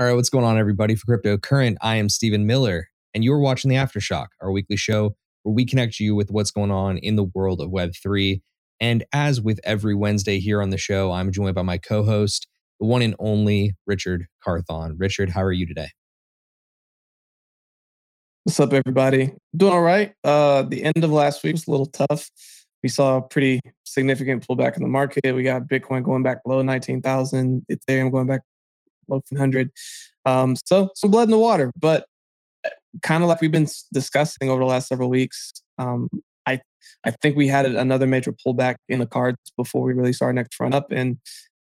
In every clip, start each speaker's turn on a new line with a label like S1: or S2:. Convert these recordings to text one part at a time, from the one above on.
S1: All right, what's going on, everybody? For Crypto Current, I am Stephen Miller, and you're watching the Aftershock, our weekly show where we connect you with what's going on in the world of Web3. And as with every Wednesday here on the show, I'm joined by my co host, the one and only Richard Carthon. Richard, how are you today?
S2: What's up, everybody? Doing all right. Uh, the end of last week was a little tough. We saw a pretty significant pullback in the market. We got Bitcoin going back below 19,000, Ethereum going back 1100. Um, so some blood in the water, but uh, kind of like we've been discussing over the last several weeks. Um, I I think we had another major pullback in the cards before we really our next run up, and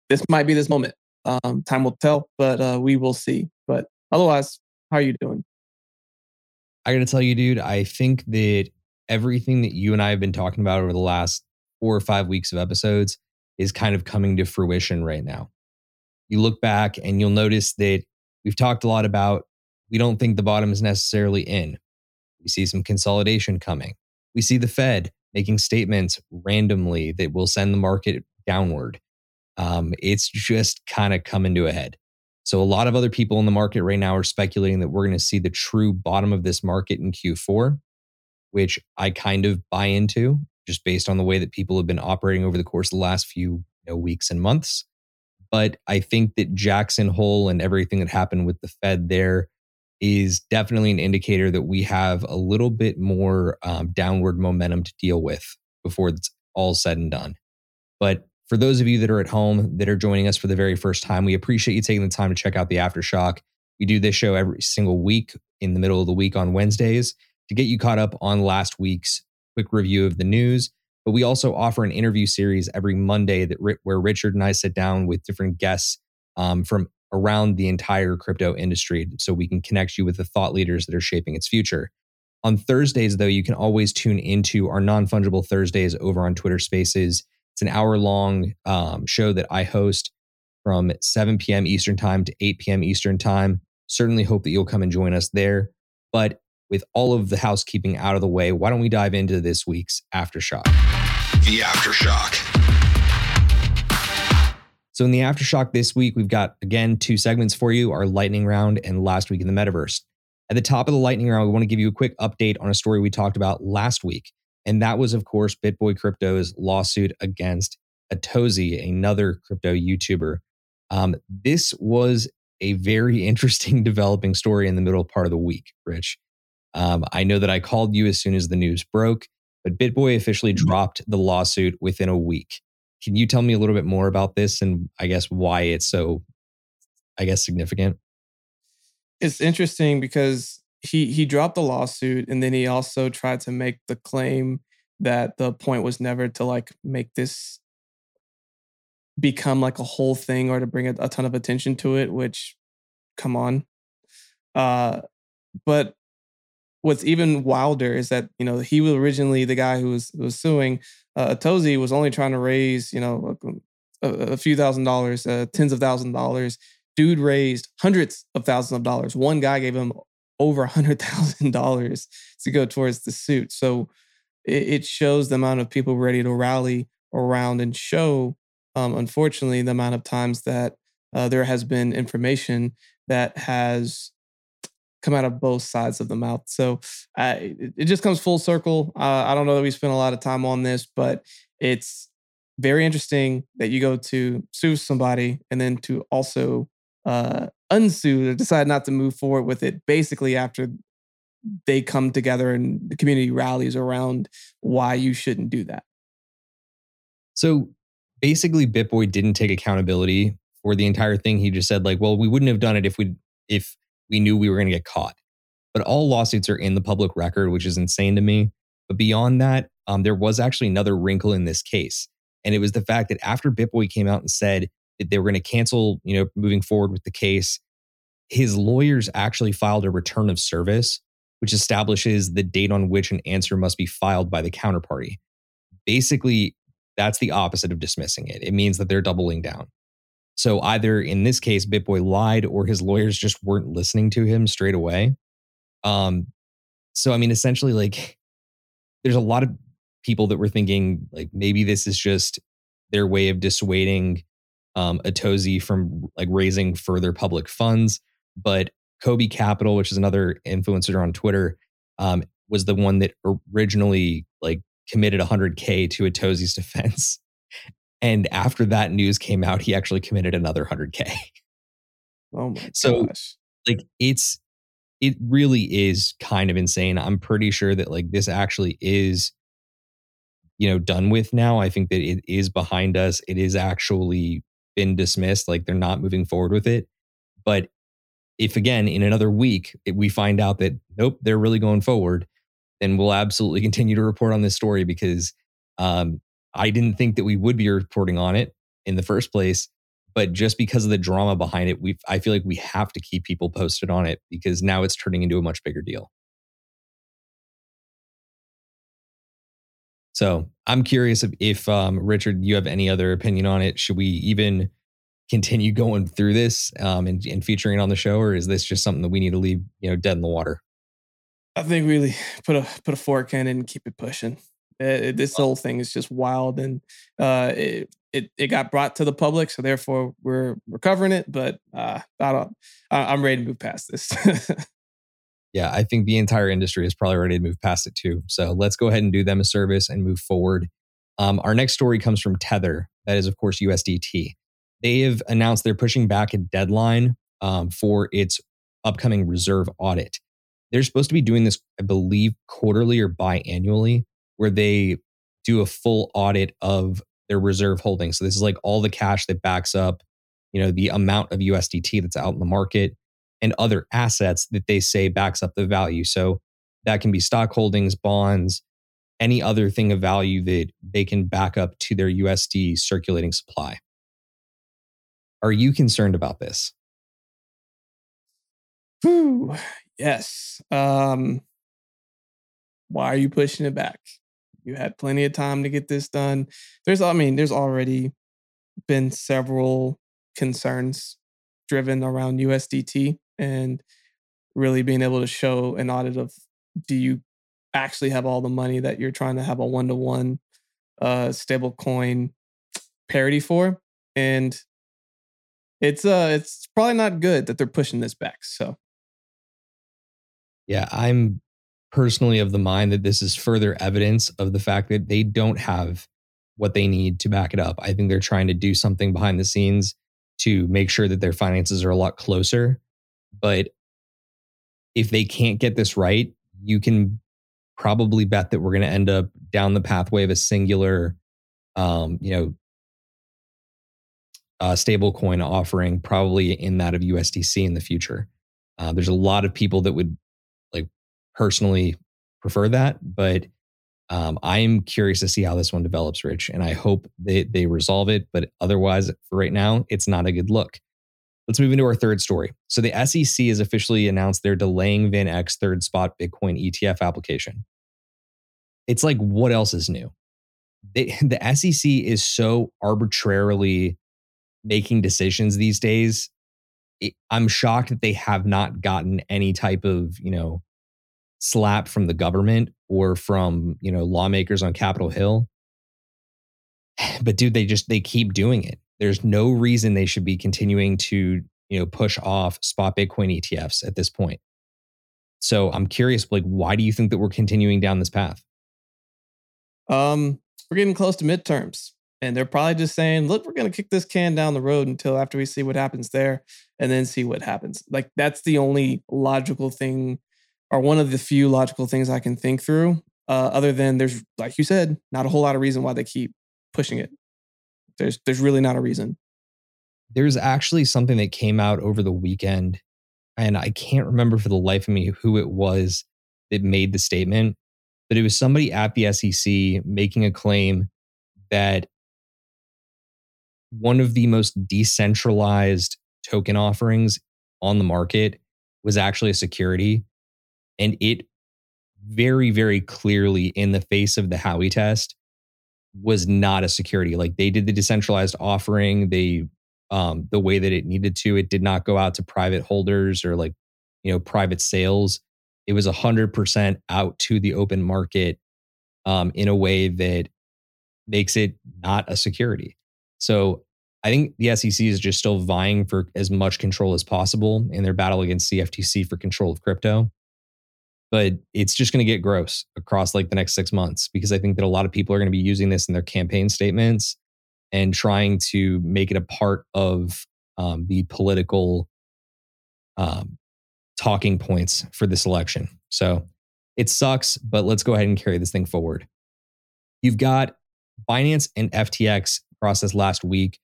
S2: this might be this moment. Um, time will tell, but uh, we will see. But otherwise, how are you doing?
S1: I got to tell you, dude, I think that everything that you and I have been talking about over the last four or five weeks of episodes is kind of coming to fruition right now you look back and you'll notice that we've talked a lot about we don't think the bottom is necessarily in. We see some consolidation coming. We see the Fed making statements randomly that will send the market downward. Um, it's just kind of coming to a head. So, a lot of other people in the market right now are speculating that we're going to see the true bottom of this market in Q4, which I kind of buy into just based on the way that people have been operating over the course of the last few you know, weeks and months. But I think that Jackson Hole and everything that happened with the Fed there is definitely an indicator that we have a little bit more um, downward momentum to deal with before it's all said and done. But for those of you that are at home that are joining us for the very first time, we appreciate you taking the time to check out the Aftershock. We do this show every single week in the middle of the week on Wednesdays to get you caught up on last week's quick review of the news but we also offer an interview series every Monday that where Richard and I sit down with different guests um, from around the entire crypto industry, so we can connect you with the thought leaders that are shaping its future. On Thursdays, though, you can always tune into our non fungible Thursdays over on Twitter Spaces. It's an hour long um, show that I host from 7 p.m. Eastern Time to 8 p.m. Eastern Time. Certainly hope that you'll come and join us there. But with all of the housekeeping out of the way, why don't we dive into this week's Aftershock?
S3: The Aftershock.
S1: So, in the Aftershock this week, we've got again two segments for you our lightning round and last week in the metaverse. At the top of the lightning round, we want to give you a quick update on a story we talked about last week. And that was, of course, BitBoy Crypto's lawsuit against Atozy, another crypto YouTuber. Um, this was a very interesting developing story in the middle part of the week, Rich. Um, I know that I called you as soon as the news broke, but BitBoy officially mm-hmm. dropped the lawsuit within a week. Can you tell me a little bit more about this and I guess why it's so, I guess, significant?
S2: It's interesting because he he dropped the lawsuit and then he also tried to make the claim that the point was never to like make this become like a whole thing or to bring a, a ton of attention to it which come on uh but what's even wilder is that you know he was originally the guy who was was suing. Uh, was only trying to raise you know a, a few thousand dollars, uh, tens of thousand dollars. Dude raised hundreds of thousands of dollars. One guy gave him over a hundred thousand dollars to go towards the suit. So it, it, shows the amount of people ready to rally around and show. Um, unfortunately, the amount of times that uh, there has been information that has come out of both sides of the mouth. So uh, it, it, just comes full circle. Uh, I don't know that we spent a lot of time on this, but it's very interesting that you go to sue somebody and then to also uh, unsue or decide not to move forward with it basically after they come together and the community rallies around why you shouldn't do that.
S1: So basically BitBoy didn't take accountability for the entire thing. He just said like, well, we wouldn't have done it if we if we knew we were going to get caught. But all lawsuits are in the public record, which is insane to me. But beyond that, um, there was actually another wrinkle in this case. And it was the fact that after BitBoy came out and said that they were going to cancel, you know, moving forward with the case, his lawyers actually filed a return of service, which establishes the date on which an answer must be filed by the counterparty. Basically, that's the opposite of dismissing it. It means that they're doubling down. So either in this case, BitBoy lied or his lawyers just weren't listening to him straight away. Um, so I mean, essentially, like there's a lot of people that were thinking like maybe this is just their way of dissuading um Atozy from like raising further public funds. but Kobe Capital, which is another influencer on Twitter, um, was the one that originally like committed 100k to Atozy's defense, and after that news came out, he actually committed another 100k.
S2: Oh my
S1: So,
S2: gosh.
S1: like it's it really is kind of insane. I'm pretty sure that like this actually is you know done with now. I think that it is behind us. It is actually been dismissed like they're not moving forward with it. But if again in another week if we find out that nope, they're really going forward, then we'll absolutely continue to report on this story because um I didn't think that we would be reporting on it in the first place but just because of the drama behind it we i feel like we have to keep people posted on it because now it's turning into a much bigger deal. So i'm curious if, if um, richard you have any other opinion on it. Should we even continue going through this um, and, and featuring on the show or is this just something that we need to leave you know dead in the water?
S2: I think really put a put a fork in it and keep it pushing. Uh, it- this whole thing is just wild, and uh, it, it it got brought to the public, so therefore we're we're covering it. But uh, I don't. I, am ready to move past this.
S1: yeah i think the entire industry is probably ready to move past it too so let's go ahead and do them a service and move forward um, our next story comes from tether that is of course usdt they have announced they're pushing back a deadline um, for its upcoming reserve audit they're supposed to be doing this i believe quarterly or biannually where they do a full audit of their reserve holdings so this is like all the cash that backs up you know the amount of usdt that's out in the market and other assets that they say backs up the value. So that can be stock holdings, bonds, any other thing of value that they can back up to their USD circulating supply. Are you concerned about this?
S2: Whew. Yes. Um, why are you pushing it back? You had plenty of time to get this done. There's, I mean, there's already been several concerns driven around USDT and really being able to show an audit of do you actually have all the money that you're trying to have a one to one stable coin parity for and it's uh it's probably not good that they're pushing this back so
S1: Yeah, I'm personally of the mind that this is further evidence of the fact that they don't have what they need to back it up. I think they're trying to do something behind the scenes to make sure that their finances are a lot closer. But if they can't get this right, you can probably bet that we're going to end up down the pathway of a singular, um, you know, uh, stable coin offering, probably in that of USDC in the future. Uh, there's a lot of people that would personally prefer that, but um, I'm curious to see how this one develops, Rich, and I hope they they resolve it. But otherwise, for right now, it's not a good look. Let's move into our third story. So the SEC has officially announced they're delaying VanEck's third spot Bitcoin ETF application. It's like what else is new? They, the SEC is so arbitrarily making decisions these days. It, I'm shocked that they have not gotten any type of you know slap from the government or from you know lawmakers on Capitol Hill. But dude, they just they keep doing it. There's no reason they should be continuing to you know push off spot Bitcoin ETFs at this point. So I'm curious, like, why do you think that we're continuing down this path?
S2: um we're getting close to midterms and they're probably just saying look we're going to kick this can down the road until after we see what happens there and then see what happens like that's the only logical thing or one of the few logical things i can think through uh, other than there's like you said not a whole lot of reason why they keep pushing it there's there's really not a reason
S1: There's actually something that came out over the weekend, and I can't remember for the life of me who it was that made the statement, but it was somebody at the SEC making a claim that one of the most decentralized token offerings on the market was actually a security. And it very, very clearly, in the face of the Howey test, was not a security. Like they did the decentralized offering, they um, the way that it needed to. It did not go out to private holders or like you know private sales. It was hundred percent out to the open market um, in a way that makes it not a security. So I think the SEC is just still vying for as much control as possible in their battle against CFTC for control of crypto. But it's just going to get gross across like the next six months because I think that a lot of people are going to be using this in their campaign statements and trying to make it a part of um, the political um, talking points for this election. So it sucks, but let's go ahead and carry this thing forward. You've got Binance and FTX process last week,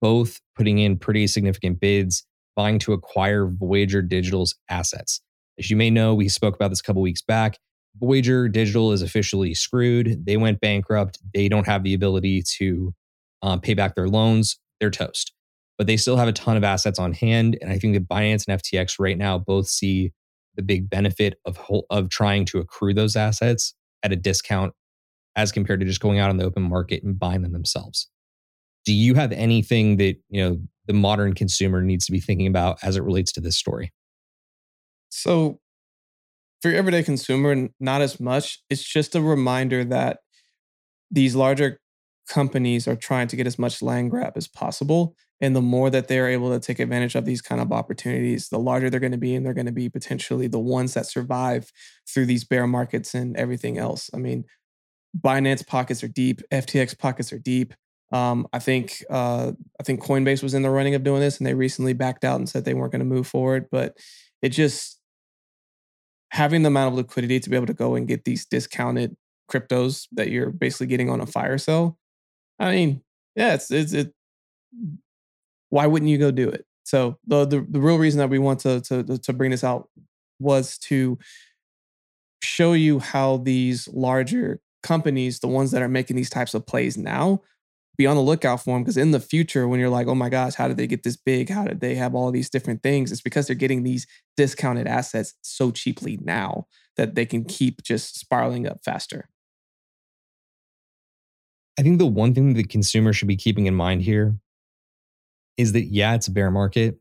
S1: both putting in pretty significant bids, vying to acquire Voyager Digital's assets. As you may know, we spoke about this a couple weeks back. Voyager Digital is officially screwed. They went bankrupt. They don't have the ability to um, pay back their loans. They're toast but they still have a ton of assets on hand. And I think that Binance and FTX right now both see the big benefit of of trying to accrue those assets at a discount as compared to just going out on the open market and buying them themselves. Do you have anything that you know the modern consumer needs to be thinking about as it relates to this story?
S2: So, for your everyday consumer, not as much. It's just a reminder that these larger companies are trying to get as much land grab as possible. And the more that they're able to take advantage of these kind of opportunities, the larger they're going to be. And they're going to be potentially the ones that survive through these bear markets and everything else. I mean, Binance pockets are deep, FTX pockets are deep. Um, I think uh, I think Coinbase was in the running of doing this, and they recently backed out and said they weren't going to move forward. But it just having the amount of liquidity to be able to go and get these discounted cryptos that you're basically getting on a fire sale I mean, yeah, it's it's it. Why wouldn't you go do it? So the the, the real reason that we want to, to to bring this out was to show you how these larger companies, the ones that are making these types of plays now, be on the lookout for them because in the future, when you're like, oh my gosh, how did they get this big? How did they have all these different things? It's because they're getting these discounted assets so cheaply now that they can keep just spiraling up faster.
S1: I think the one thing the consumer should be keeping in mind here is that yeah, it's a bear market.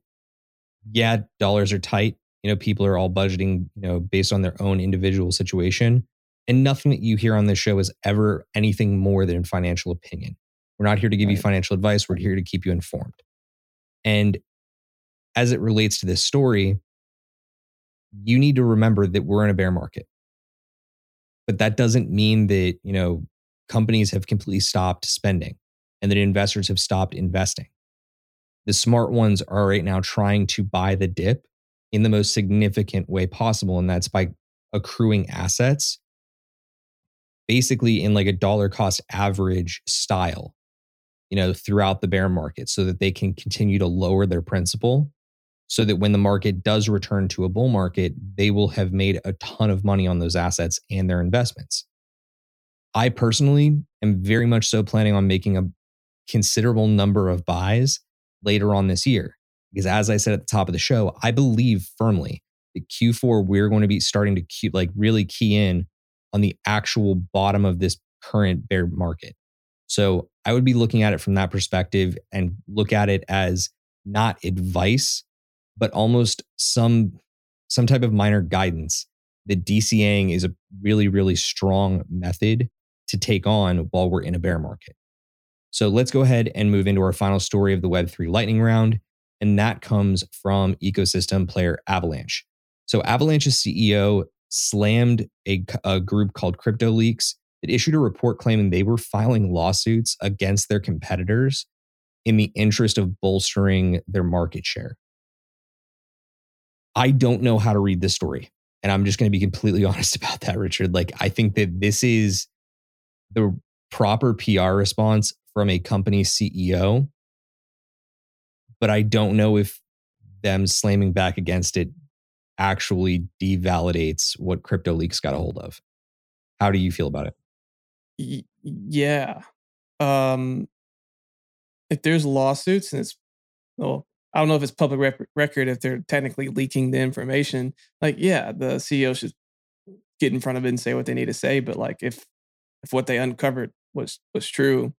S1: Yeah, dollars are tight. You know, people are all budgeting, you know, based on their own individual situation. And nothing that you hear on this show is ever anything more than financial opinion. We're not here to give you financial advice. We're here to keep you informed. And as it relates to this story, you need to remember that we're in a bear market. But that doesn't mean that, you know, companies have completely stopped spending and that investors have stopped investing. The smart ones are right now trying to buy the dip in the most significant way possible. And that's by accruing assets, basically in like a dollar cost average style, you know, throughout the bear market so that they can continue to lower their principal so that when the market does return to a bull market, they will have made a ton of money on those assets and their investments. I personally am very much so planning on making a considerable number of buys later on this year. Because as I said at the top of the show, I believe firmly that Q4 we're going to be starting to like really key in on the actual bottom of this current bear market. So I would be looking at it from that perspective and look at it as not advice, but almost some some type of minor guidance that DCAing is a really, really strong method to take on while we're in a bear market. So let's go ahead and move into our final story of the Web3 lightning round. And that comes from ecosystem player Avalanche. So Avalanche's CEO slammed a, a group called Crypto Leaks that issued a report claiming they were filing lawsuits against their competitors in the interest of bolstering their market share. I don't know how to read this story. And I'm just going to be completely honest about that, Richard. Like, I think that this is the proper PR response from a company CEO, but I don't know if them slamming back against it actually devalidates what Crypto Leaks got a hold of. How do you feel about it?
S2: Y- yeah. Um, if there's lawsuits and it's, well, I don't know if it's public rep- record if they're technically leaking the information. Like, yeah, the CEO should get in front of it and say what they need to say. But like, if if what they uncovered was was true,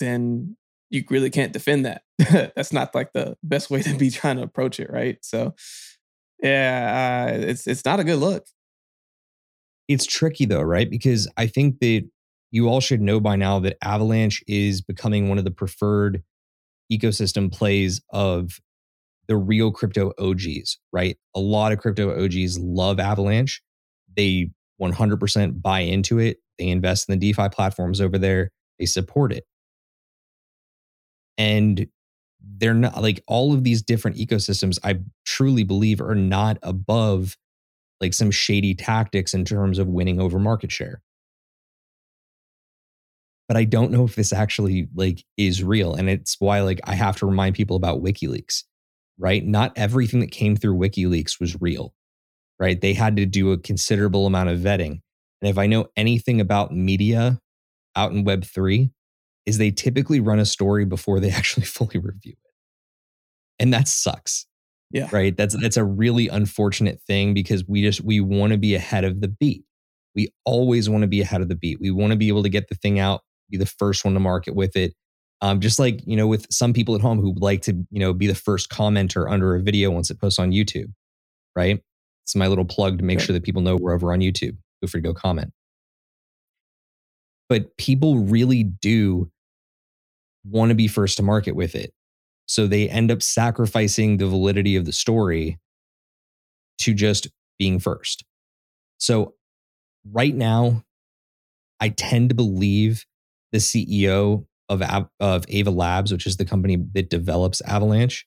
S2: then you really can't defend that. That's not like the best way to be trying to approach it, right? So, yeah, uh, it's it's not a good look.
S1: It's tricky though, right? Because I think that you all should know by now that Avalanche is becoming one of the preferred ecosystem plays of the real crypto OGs, right? A lot of crypto OGs love Avalanche. They 100% buy into it. They invest in the DeFi platforms over there. They support it. And they're not like all of these different ecosystems, I truly believe, are not above like some shady tactics in terms of winning over market share. But I don't know if this actually like is real. And it's why like I have to remind people about WikiLeaks, right? Not everything that came through WikiLeaks was real, right? They had to do a considerable amount of vetting. And if I know anything about media out in Web3, is they typically run a story before they actually fully review it. And that sucks.
S2: Yeah.
S1: Right. That's that's a really unfortunate thing because we just we want to be ahead of the beat. We always want to be ahead of the beat. We want to be able to get the thing out, be the first one to market with it. Um, just like you know, with some people at home who like to you know be the first commenter under a video once it posts on YouTube, right? It's my little plug to make right. sure that people know we're over on YouTube. Feel free to go comment. But people really do want to be first to market with it. So they end up sacrificing the validity of the story to just being first. So right now, I tend to believe the CEO of, of Ava Labs, which is the company that develops Avalanche,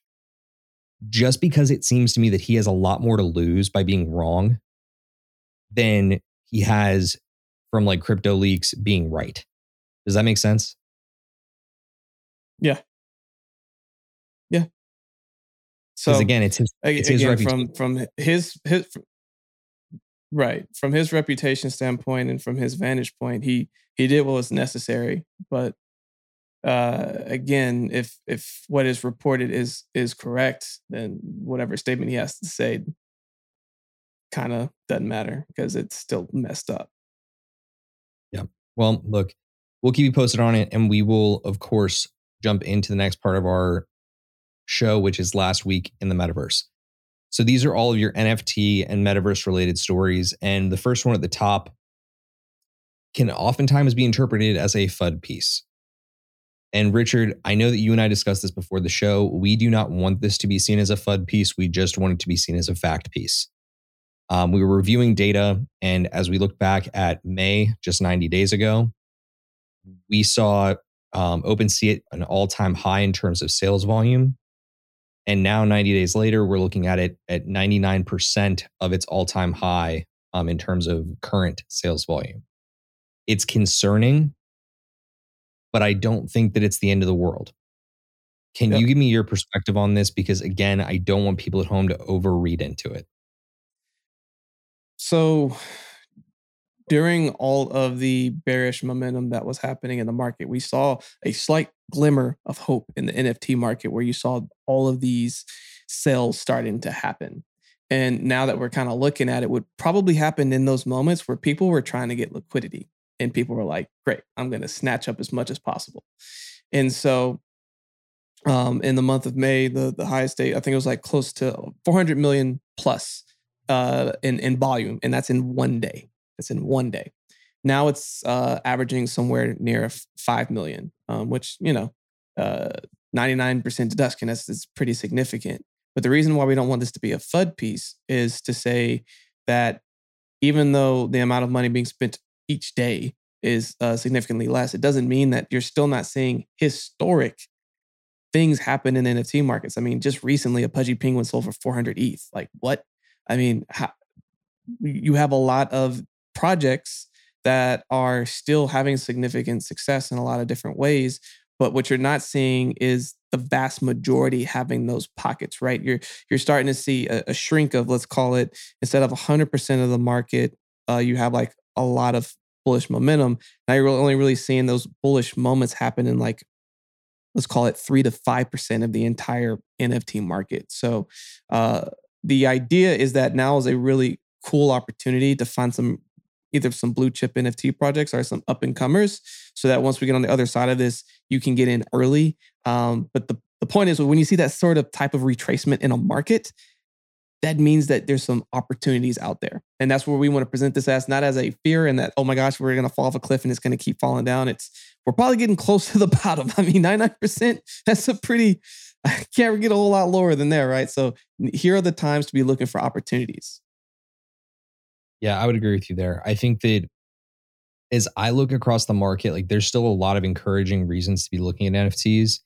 S1: just because it seems to me that he has a lot more to lose by being wrong than he has from like crypto leaks being right. Does that make sense?
S2: Yeah. Yeah.
S1: So again, it's his, it's his
S2: again, from from his his from, right from his reputation standpoint and from his vantage point, he he did what was necessary. But uh, again, if if what is reported is is correct, then whatever statement he has to say kind of doesn't matter because it's still messed up.
S1: Yeah. Well, look, we'll keep you posted on it, and we will, of course, jump into the next part of our show, which is last week in the metaverse. So these are all of your NFT and metaverse related stories. And the first one at the top can oftentimes be interpreted as a FUD piece. And Richard, I know that you and I discussed this before the show. We do not want this to be seen as a FUD piece. We just want it to be seen as a fact piece. Um, we were reviewing data, and as we look back at May, just 90 days ago, we saw um, OpenSea at an all time high in terms of sales volume. And now, 90 days later, we're looking at it at 99% of its all time high um, in terms of current sales volume. It's concerning, but I don't think that it's the end of the world. Can yep. you give me your perspective on this? Because again, I don't want people at home to overread into it.
S2: So, during all of the bearish momentum that was happening in the market, we saw a slight glimmer of hope in the NFT market where you saw all of these sales starting to happen. And now that we're kind of looking at it, would probably happen in those moments where people were trying to get liquidity and people were like, great, I'm going to snatch up as much as possible. And so um, in the month of May, the, the highest date, I think it was like close to 400 million plus uh, in, in volume. And that's in one day. That's in one day. Now it's uh, averaging somewhere near 5 million, um, which, you know, uh, 99% deduction is, is pretty significant. But the reason why we don't want this to be a FUD piece is to say that even though the amount of money being spent each day is uh, significantly less, it doesn't mean that you're still not seeing historic things happen in NFT markets. I mean, just recently, a pudgy penguin sold for 400 ETH. Like, what? I mean, how, you have a lot of projects that are still having significant success in a lot of different ways. But what you're not seeing is the vast majority having those pockets, right? You're you're starting to see a, a shrink of let's call it instead of 100% of the market, uh, you have like a lot of bullish momentum. Now you're only really seeing those bullish moments happen in like let's call it three to five percent of the entire NFT market. So uh, the idea is that now is a really cool opportunity to find some either some blue chip NFT projects or some up and comers, so that once we get on the other side of this, you can get in early. Um, but the, the point is, when you see that sort of type of retracement in a market, that means that there's some opportunities out there. And that's where we want to present this as not as a fear and that, oh my gosh, we're going to fall off a cliff and it's going to keep falling down. It's, we're probably getting close to the bottom. I mean, 99%, that's a pretty, I can't get a whole lot lower than there, right? So here are the times to be looking for opportunities.
S1: Yeah, I would agree with you there. I think that as I look across the market, like there's still a lot of encouraging reasons to be looking at NFTs,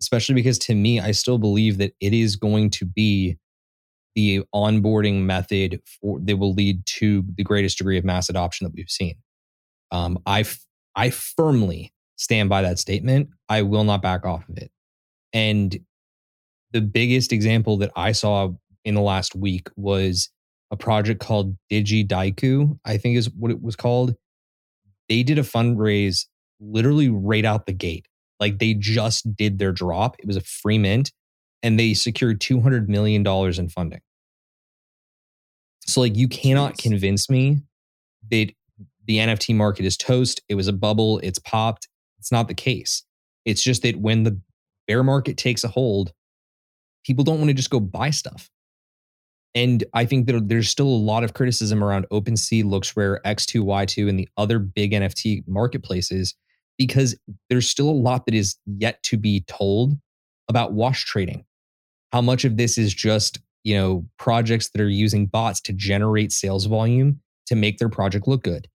S1: especially because to me, I still believe that it is going to be the onboarding method for, that will lead to the greatest degree of mass adoption that we've seen. Um, I, I firmly stand by that statement. I will not back off of it. And the biggest example that I saw in the last week was a project called Digidaigaku, I think is what it was called. They did a fundraise literally right out the gate. Like they just did their drop. It was a free mint and they secured $200 million in funding. So, like, you cannot convince me that the NFT market is toast. It was a bubble. It's popped. It's not the case. It's just that when the bear market takes a hold, people don't want to just go buy stuff. And I think that there's still a lot of criticism around OpenSea, LooksRare, X2Y2, and the other big NFT marketplaces because there's still a lot that is yet to be told about wash trading. How much of this is just you know projects that are using bots to generate sales volume to make their project look good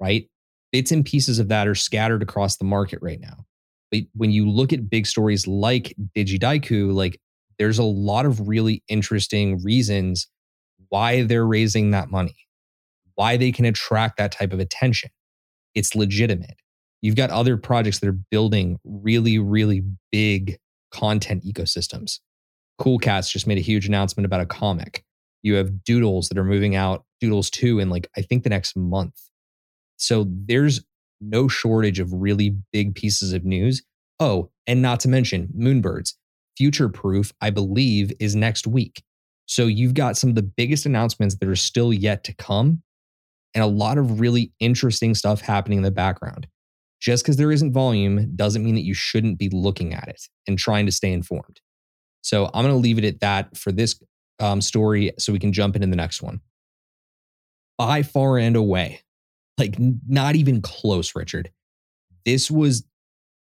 S1: right? Bits and pieces of that are scattered across the market right now. But when you look at big stories like digidaigaku like there's a lot of really interesting reasons why they're raising that money why they can attract that type of attention it's legitimate you've got other projects that are building really really big content ecosystems Cool Cats just made a huge announcement about a comic. You have Doodles that are moving out, Doodles 2 in like, I think the next month. So there's no shortage of really big pieces of news. Oh, and not to mention Moonbirds. Future Proof, I believe, is next week. So you've got some of the biggest announcements that are still yet to come and a lot of really interesting stuff happening in the background. Just because there isn't volume doesn't mean that you shouldn't be looking at it and trying to stay informed. So I'm going to leave it at that for this um, story so we can jump into the next one. By far and away, like not even close, Richard. This was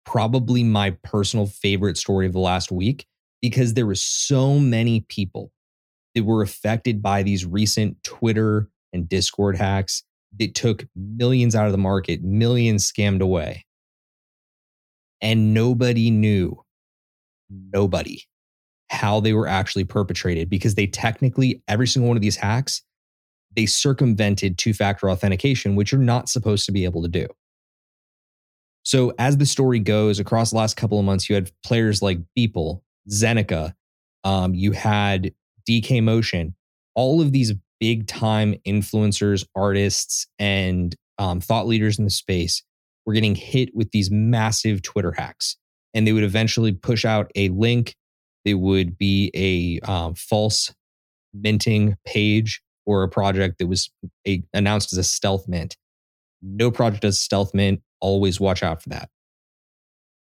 S1: probably my personal favorite story of the last week because there were so many people that were affected by these recent Twitter and Discord hacks that took millions out of the market, millions scammed away. And nobody knew, nobody how they were actually perpetrated because they technically, every single one of these hacks, they circumvented two factor authentication, which you're not supposed to be able to do. So, as the story goes across the last couple of months, you had players like Beeple, Zeneca, um, you had DeeKay Motion, all of these big time influencers, artists, and um, thought leaders in the space were getting hit with these massive Twitter hacks. And they would eventually push out a link it would be a um, false minting page or a project that was a, announced as a stealth mint. No project does stealth mint. Always watch out for that.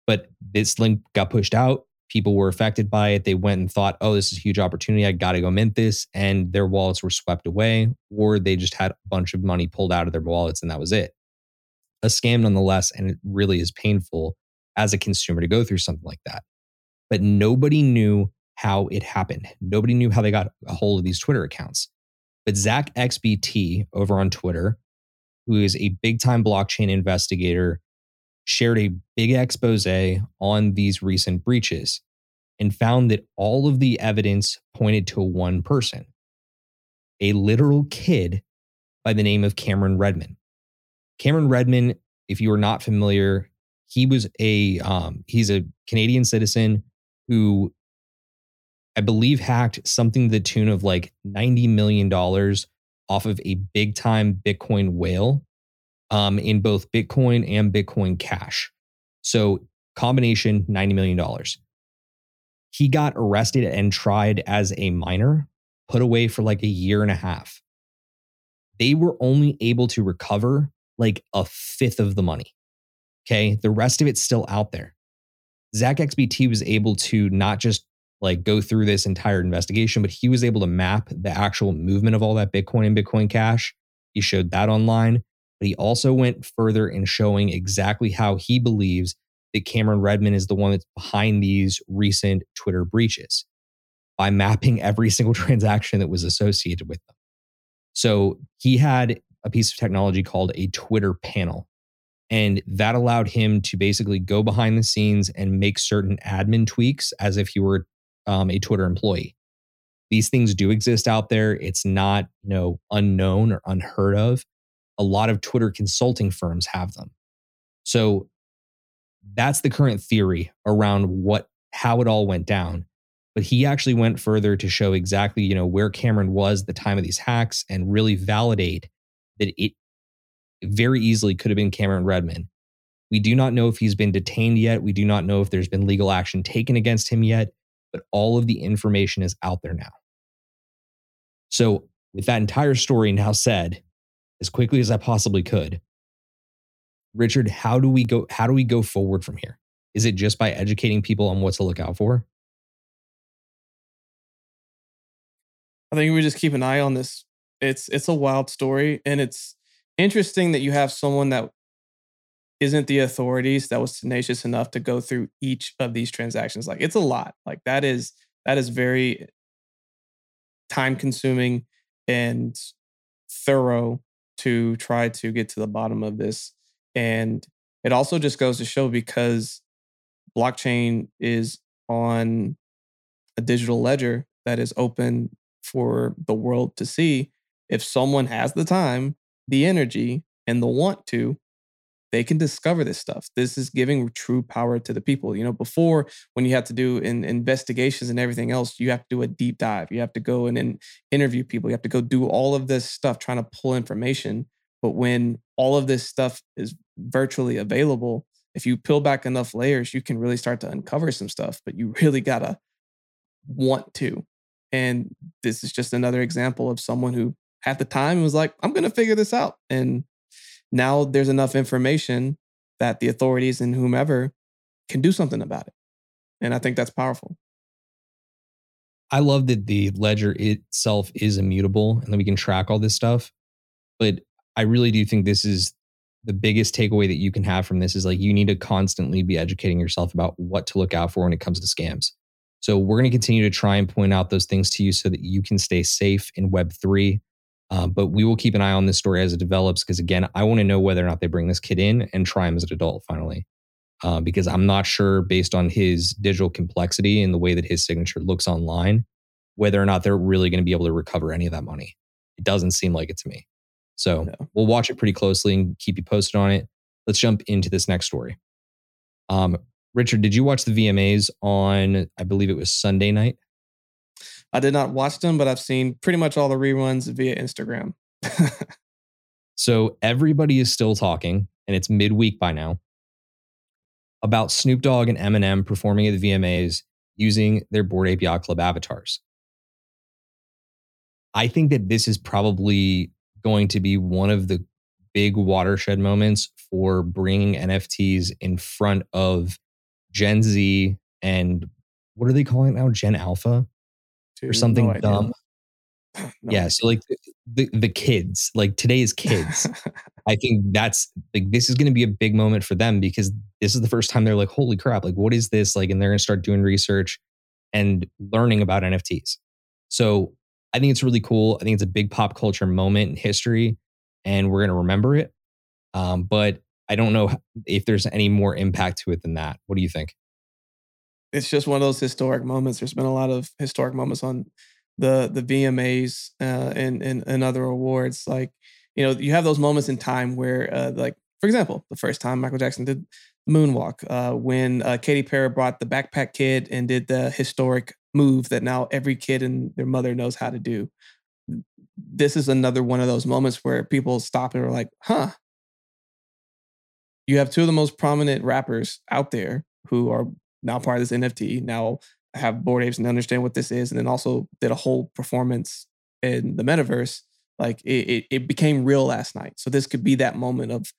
S1: But this link got pushed out. People were affected by it. They went and thought, oh, this is a huge opportunity. I got to go mint this. And their wallets were swept away, or they just had a bunch of money pulled out of their wallets and that was it. A scam nonetheless. And it really is painful as a consumer to go through something like that but nobody knew how it happened. Nobody knew how they got a hold of these Twitter accounts. But ZachXBT over on Twitter, who is a big time blockchain investigator, shared a big expose on these recent breaches and found that all of the evidence pointed to one person, a literal kid by the name of Cameron Redman. Cameron Redman, if you are not familiar, he was a um, he's a Canadian citizen who I believe hacked something to the tune of like $90 million off of a big time Bitcoin whale um, in both Bitcoin and Bitcoin Cash. So, combination $90 million. He got arrested and tried as a minor, put away for like a year and a half. They were only able to recover like a fifth of the money. Okay. The rest of it's still out there. ZachXBT was able to not just like go through this entire investigation, but he was able to map the actual movement of all that Bitcoin and Bitcoin Cash. He showed that online, but he also went further in showing exactly how he believes that Cameron Redman is the one that's behind these recent Twitter breaches by mapping every single transaction that was associated with them. So he had a piece of technology called a Twitter panel. And that allowed him to basically go behind the scenes and make certain admin tweaks as if he were um, a Twitter employee. These things do exist out there. It's not, you know, unknown or unheard of. A lot of Twitter consulting firms have them. So that's the current theory around what how it all went down. But he actually went further to show exactly, you know, where Cameron was the time of these hacks and really validate that it very easily could have been Cameron Redman. We do not know if he's been detained yet. We do not know if there's been legal action taken against him yet, but all of the information is out there now. So, with that entire story now said, as quickly as I possibly could, Richard, how do we go how do we go forward from here? Is it just by educating people on what to look out for?
S2: I think we just keep an eye on this. It's it's a wild story and it's interesting that you have someone that isn't the authorities that was tenacious enough to go through each of these transactions. Like it's a lot. Like that is that is very time consuming and thorough to try to get to the bottom of this. And it also just goes to show because blockchain is on a digital ledger that is open for the world to see. If someone has the time, the energy, and the want to, they can discover this stuff. This is giving true power to the people. You know, before when you had to do in investigations and everything else, you have to do a deep dive. You have to go in and interview people. You have to go do all of this stuff trying to pull information. But when all of this stuff is virtually available, if you peel back enough layers, you can really start to uncover some stuff. But you really gotta want to. And this is just another example of someone who at the time was like, I'm to figure this out. And now there's enough information that the authorities and whomever can do something about it. And I think that's powerful.
S1: I love that the ledger itself is immutable and that we can track all this stuff. But I really do think this is the biggest takeaway that you can have from this is like you need to constantly be educating yourself about what to look out for when it comes to scams. So we're going to continue to try and point out those things to you so that you can stay safe in Web3. Uh, but we will keep an eye on this story as it develops because, again, I want to know whether or not they bring this kid in and try him as an adult finally. Uh, because I'm not sure, based on his digital complexity and the way that his signature looks online, whether or not they're really going to be able to recover any of that money. It doesn't seem like it to me. So no. we'll watch it pretty closely and keep you posted on it. Let's jump into this next story. Um, Richard, did you watch the VMAs on, I believe it was Sunday night?
S2: I did not watch them, but I've seen pretty much all the reruns via Instagram.
S1: so everybody is still talking, and it's midweek by now, about Snoop Dogg and Eminem performing at the VMAs using their Bored Yacht Club avatars. I think that this is probably going to be one of the big watershed moments for bringing NFTs in front of Gen Z and what are they calling it now? Gen Alpha Dude, or something no dumb. no yeah, so like the the kids, like today's kids, I think that's like this is going to be a big moment for them because this is the first time they're like, holy crap, like what is this? Like, and they're going to start doing research and learning about NFTs. So I think it's really cool. I think it's a big pop culture moment in history, and we're going to remember it. Um, but I don't know if there's any more impact to it than that. What do you think?
S2: It's just one of those historic moments. There's been a lot of historic moments on the the VMAs uh, and, and and other awards. Like you know, you have those moments in time where, uh, like for example, the first time Michael Jackson did moonwalk, uh, when uh, Katy Perry brought the Backpack Kid and did the historic move that now every kid and their mother knows how to do. This is another one of those moments where people stop and are like, huh. You have two of the most prominent rappers out there who are now part of this NFT, now I have Bored Apes and understand what this is, and then also did a whole performance in the metaverse. Like it, it, it became real last night. So this could be that moment of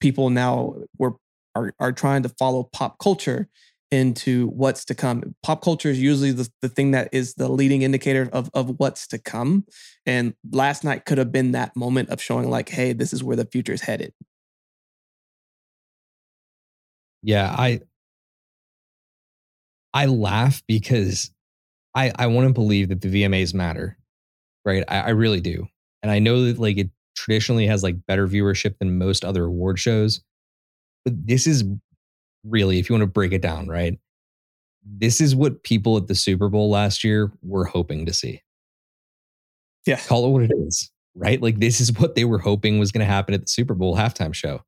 S2: people now were are, are trying to follow pop culture into what's to come. Pop culture is usually the, the thing that is the leading indicator of, of what's to come. And last night could have been that moment of showing, like, hey, this is where the future is headed.
S1: Yeah, I I laugh because I I want to believe that the VMAs matter, right? I, I really do, and I know that like it traditionally has like better viewership than most other award shows, but this is really, if you want to break it down, right? This is what people at the Super Bowl last year were hoping to see.
S2: Yeah,
S1: call it what it is, right? Like this is what they were hoping was going to happen at the Super Bowl halftime show,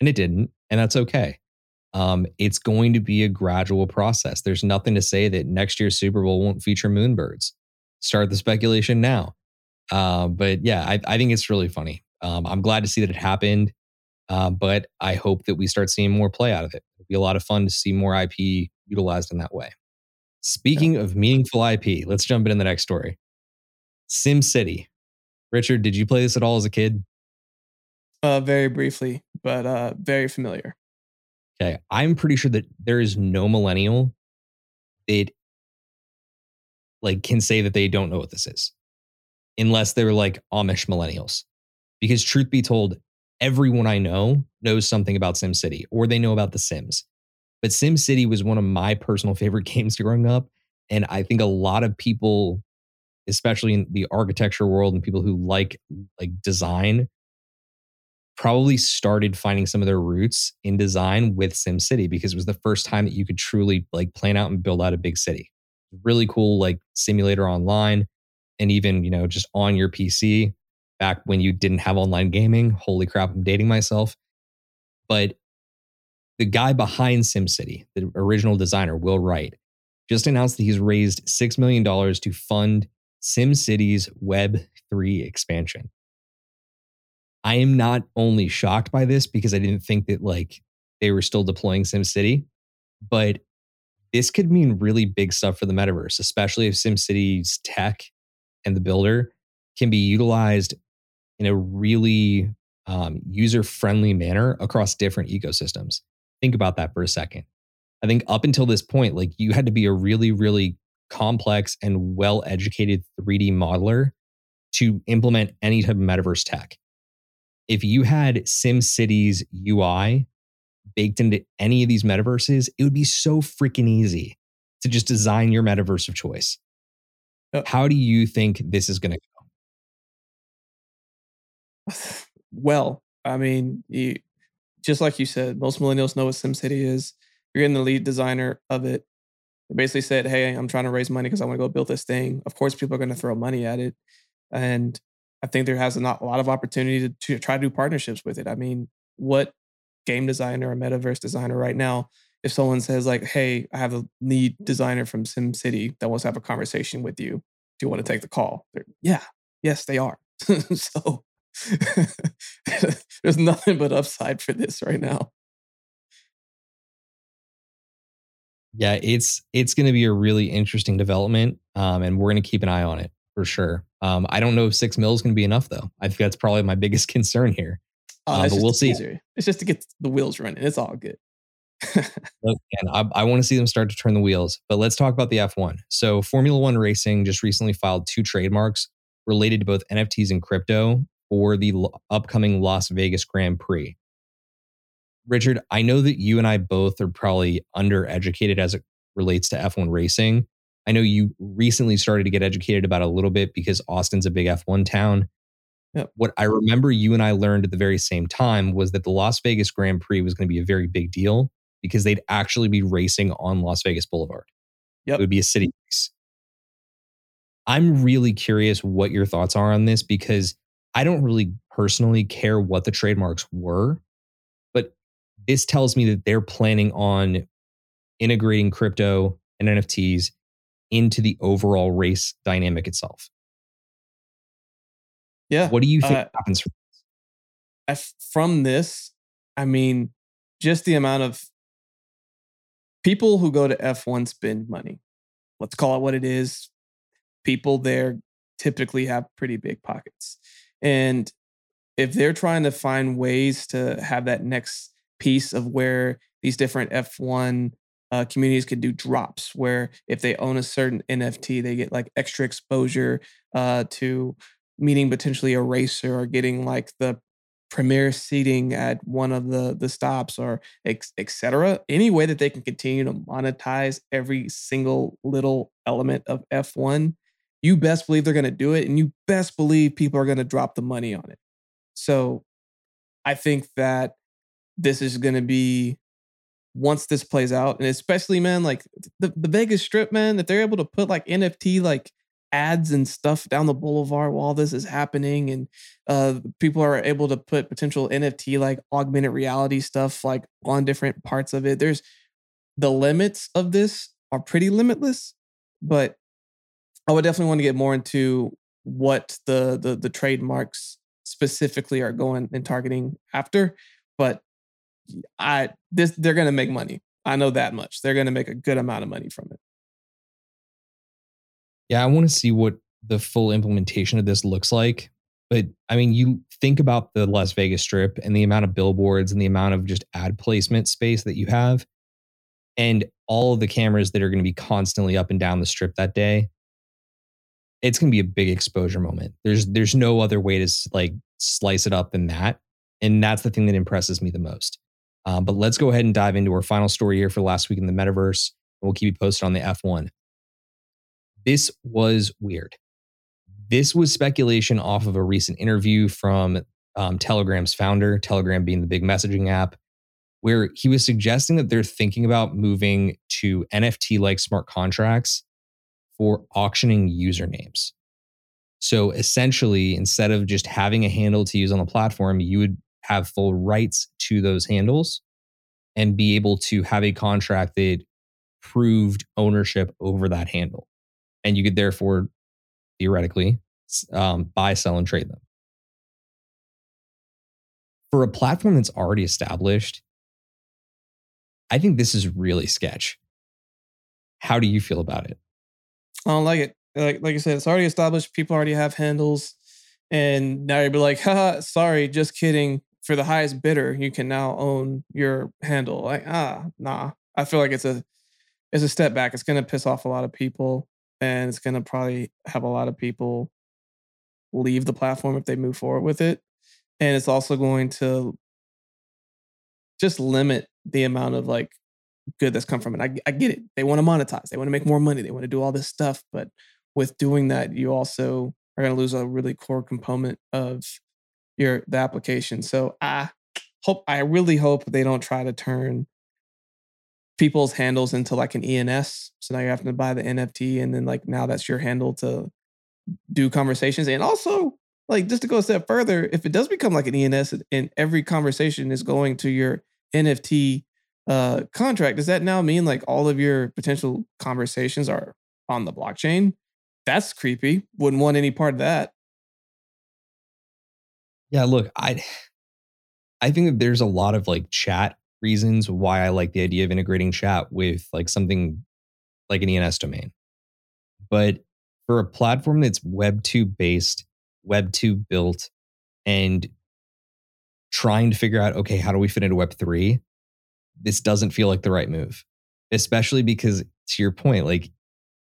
S1: and it didn't, and that's okay um, it's going to be a gradual process. There's nothing to say that next year's Super Bowl won't feature moonbirds. Start the speculation now. Uh, but yeah, I, I, think it's really funny. Um, I'm glad to see that it happened, uh, but I hope that we start seeing more play out of it. It'll be a lot of fun to see more IP utilized in that way. Speaking yeah. of meaningful IP, let's jump into the next story. Sim City. Richard, did you play this at all as a kid?
S2: Uh, very briefly, but uh, very familiar.
S1: Okay. I'm pretty sure that there is no millennial that like can say that they don't know what this is. Unless they're like Amish millennials. Because truth be told, everyone I know knows something about SimCity or they know about The Sims. But SimCity was one of my personal favorite games growing up. And I think a lot of people, especially in the architecture world and people who like like design, probably started finding some of their roots in design with SimCity because it was the first time that you could truly like plan out and build out a big city. Really cool like simulator online and even, you know, just on your PC back when you didn't have online gaming. Holy crap, I'm dating myself. But the guy behind SimCity, the original designer, Will Wright, just announced that he's raised $6 million to fund SimCity's Web3 expansion. I am not only shocked by this because I didn't think that like they were still deploying SimCity, but this could mean really big stuff for the metaverse, especially if SimCity's tech and the builder can be utilized in a really um, user friendly manner across different ecosystems. Think about that for a second. I think up until this point, like you had to be a really, really complex and well educated 3D modeler to implement any type of metaverse tech if you had SimCity's UI baked into any of these metaverses, it would be so freaking easy to just design your metaverse of choice. Uh, How do you think this is going to
S2: go? Well, I mean, you, just like you said, most millennials know what SimCity is. You're getting the lead designer of it. They basically said, Hey, I'm trying to raise money because I want to go build this thing. Of course, people are going to throw money at it. And I think there has a lot of opportunity to, to try to do partnerships with it. I mean, what game designer or metaverse designer right now, if someone says like, "Hey, I have a lead designer from SimCity that wants to have a conversation with you. Do you want to take the call?" They're, yeah, yes, they are. so there's nothing but upside for this right now.
S1: Yeah, it's it's going to be a really interesting development, um, and we're going to keep an eye on it for sure. Um, I don't know if six mil is going to be enough though. I think that's probably my biggest concern here.
S2: Oh, uh, but we'll see. Easier. It's just to get the wheels running. It's all good.
S1: and I, I want to see them start to turn the wheels. But let's talk about the F1. So Formula One Racing just recently filed two trademarks related to both NFTs and crypto for the l- upcoming Las Vegas Grand Prix. Richard, I know that you and I both are probably undereducated as it relates to F1 racing. I know you recently started to get educated about a little bit because Austin's a big F1 town. Yep. What I remember you and I learned at the very same time was that the Las Vegas Grand Prix was going to be a very big deal because they'd actually be racing on Las Vegas Boulevard. Yep. It would be a city race. I'm really curious what your thoughts are on this because I don't really personally care what the trademarks were, but this tells me that they're planning on integrating crypto and NFTs into the overall race dynamic itself.
S2: Yeah.
S1: What do you think uh, happens from
S2: this? from this? I mean, just the amount of people who go to F1 spend money. Let's call it what it is. People there typically have pretty big pockets. And if they're trying to find ways to have that next piece of where these different F1 uh, communities could do drops where if they own a certain NFT, they get like extra exposure uh, to meeting potentially a racer or getting like the premier seating at one of the the stops or etc. Any way that they can continue to monetize every single little element of F1, you best believe they're going to do it, and you best believe people are going to drop the money on it. So, I think that this is going to be once this plays out, and especially man, like the, the Vegas Strip, man, if they're able to put like NFT like ads and stuff down the boulevard while this is happening, and uh, people are able to put potential NFT like augmented reality stuff like on different parts of it. There's the limits of this are pretty limitless, but I would definitely want to get more into what the the, the trademarks specifically are going and targeting after. But I this they're gonna make money. I know that much. They're gonna make a good amount of money from it.
S1: Yeah, I want to see what the full implementation of this looks like. But I mean, you think about the Las Vegas Strip and the amount of billboards and the amount of just ad placement space that you have, and all of the cameras that are going to be constantly up and down the strip that day. It's going to be a big exposure moment. There's there's no other way to like slice it up than that, and that's the thing that impresses me the most. Um, but let's go ahead and dive into our final story here for last week in the metaverse. We'll keep you posted on the F1. This was weird. This was speculation off of a recent interview from um, Telegram's founder, Telegram being the big messaging app, where he was suggesting that they're thinking about moving to NFT like smart contracts for auctioning usernames. So essentially, instead of just having a handle to use on the platform, you would have full rights to those handles and be able to have a contract that proved ownership over that handle. And you could therefore theoretically um, buy, sell, and trade them. For a platform that's already established, I think this is really sketch. How do you feel about it?
S2: I don't like it. Like like I said, it's already established. People already have handles, and now you'd be like, "Haha, sorry, just kidding." For the highest bidder, you can now own your handle. Like, ah, nah. I feel like it's a it's a step back. It's gonna piss off a lot of people, and it's gonna probably have a lot of people leave the platform if they move forward with it. And it's also going to just limit the amount of like good that's come from it. I, I get it. They want to monetize. They want to make more money. They want to do all this stuff. But with doing that, you also are going to lose a really core component of your the application. So I hope I really hope they don't try to turn people's handles into like an ENS. So now you have to buy the NFT and then like now that's your handle to do conversations. And also like just to go a step further, if it does become like an ENS and every conversation is going to your NFT uh contract, does that now mean like all of your potential conversations are on the blockchain? That's creepy. Wouldn't want any part of that.
S1: Yeah, look, I I think that there's a lot of like chat reasons why I like the idea of integrating chat with like something like an ENS domain. But for a platform that's Web 2 based, Web 2 built, and trying to figure out, okay, how do we fit into Web 3? This doesn't feel like the right move, especially because to your point, like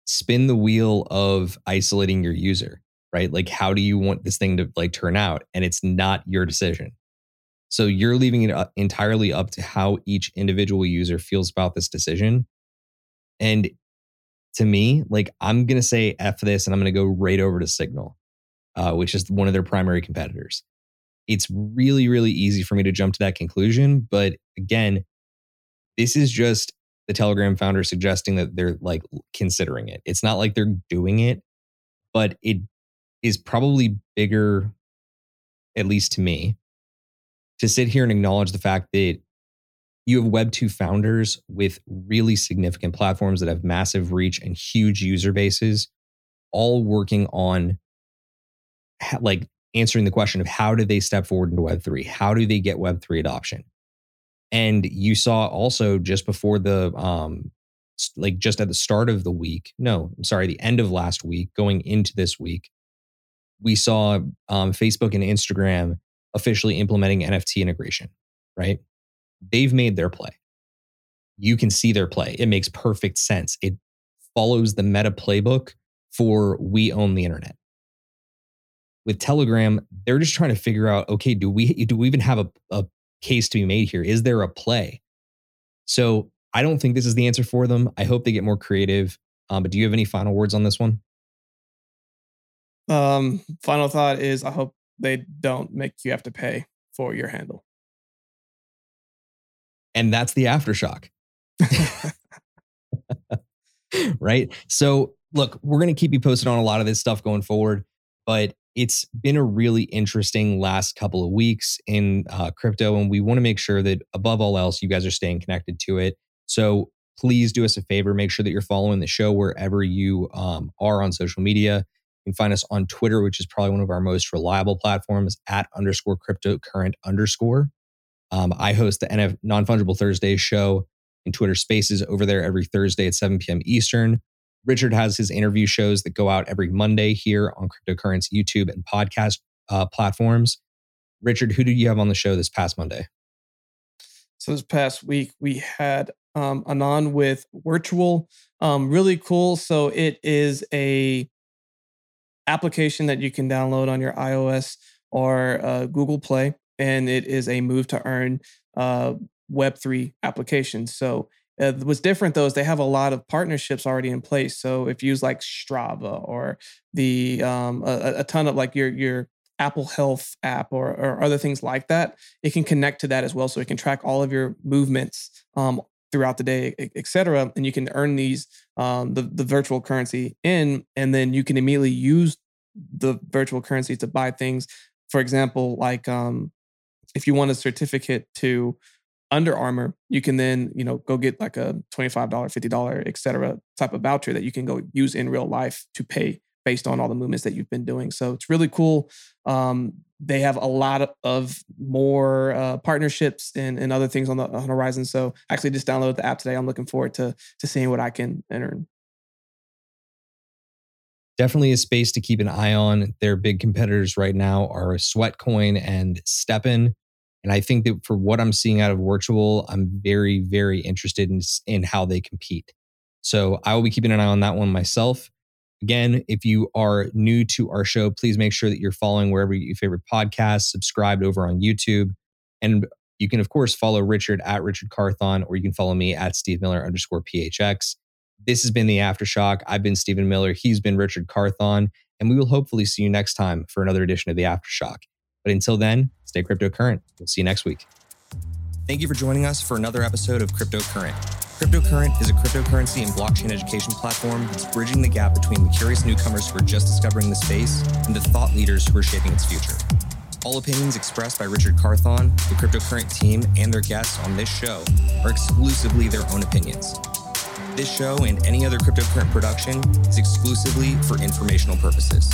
S1: spin the wheel of isolating your user right? Like, how do you want this thing to like turn out? And it's not your decision. So you're leaving it entirely up to how each individual user feels about this decision. And to me, like, I'm to say F this and I'm to go right over to Signal, uh, which is one of their primary competitors. It's really, really easy for me to jump to that conclusion. But again, this is just the Telegram founder suggesting that they're like considering it. It's not like they're doing it, but it is probably bigger, at least to me, to sit here and acknowledge the fact that you have Web2 founders with really significant platforms that have massive reach and huge user bases, all working on like answering the question of how do they step forward into Web3? How do they get Web3 adoption? And you saw also just before the, um, like just at the start of the week, no, I'm sorry, the end of last week, going into this week, we saw um, Facebook and Instagram officially implementing NFT integration, right? They've made their play. you can see their play. It makes perfect sense. It follows the meta playbook for we own the internet. With Telegram, they're just trying to figure out okay, do we do we even have a, a case to be made here? Is there a play? So I don't think this is the answer for them. I hope they get more creative. Um, but do you have any final words on this one?
S2: Um, final thought is I hope they don't make you have to pay for your handle.
S1: And that's the aftershock. right? So, look, we're going to keep you posted on a lot of this stuff going forward, but it's been a really interesting last couple of weeks in uh, crypto, and we want to make sure that above all else, you guys are staying connected to it. So, please do us a favor make sure that you're following the show wherever you um, are on social media. You can find us on Twitter, which is probably one of our most reliable platforms at underscore cryptocurrent underscore. Um, I host the NF Non Fungible Thursday show in Twitter Spaces over there every Thursday at 7 p.m. Eastern. Richard has his interview shows that go out every Monday here on Cryptocurrent's YouTube and podcast uh, platforms. Richard, who did you have on the show this past Monday?
S2: So this past week we had um, Anon with Virtual, um, really cool. So it is a application that you can download on your iOS or uh, Google Play, and it is a move to earn uh, Web3 application. So uh, what's different though is they have a lot of partnerships already in place. So if you use like Strava or the um, a, a, ton of like your your Apple Health app or, or other things like that, it can connect to that as well. So it can track all of your movements um, throughout the day, et cetera. And you can earn these um, the the virtual currency in, and then you can immediately use the virtual currency to buy things. For example, like um, if you want a certificate to under Armour, you can then, you know, go get like a $25, $50, et cetera, type of voucher that you can go use in real life to pay based on all the movements that you've been doing. So it's really cool. Um, they have a lot of, more uh, partnerships and, and other things on the on horizon. So actually just download the app today. I'm looking forward to to seeing what I can earn.
S1: Definitely a space to keep an eye on. Their big competitors right now are Sweatcoin and STEPN. And I think that for what I'm seeing out of virtual, I'm very, very interested in, in how they compete. So I will be keeping an eye on that one myself. Again, if you are new to our show, please make sure that you're following wherever you favorite podcasts, subscribed over on YouTube. And you can, of course, follow Richard at Richard Carthon, or you can follow me at Steve Miller underscore PHX. This has been the Aftershock. I've been Stephen Miller. He's been Richard Carthon. And we will hopefully see you next time for another edition of the Aftershock. But until then, stay cryptocurrent. We'll see you next week. Thank you for joining us for another episode of Cryptocurrent. Cryptocurrent is a cryptocurrency and blockchain education platform that's bridging the gap between the curious newcomers who are just discovering the space and the thought leaders who are shaping its future. All opinions expressed by Richard Carthon, the cryptocurrent team, and their guests on this show are exclusively their own opinions. This show and any other cryptocurrent production is exclusively for informational purposes.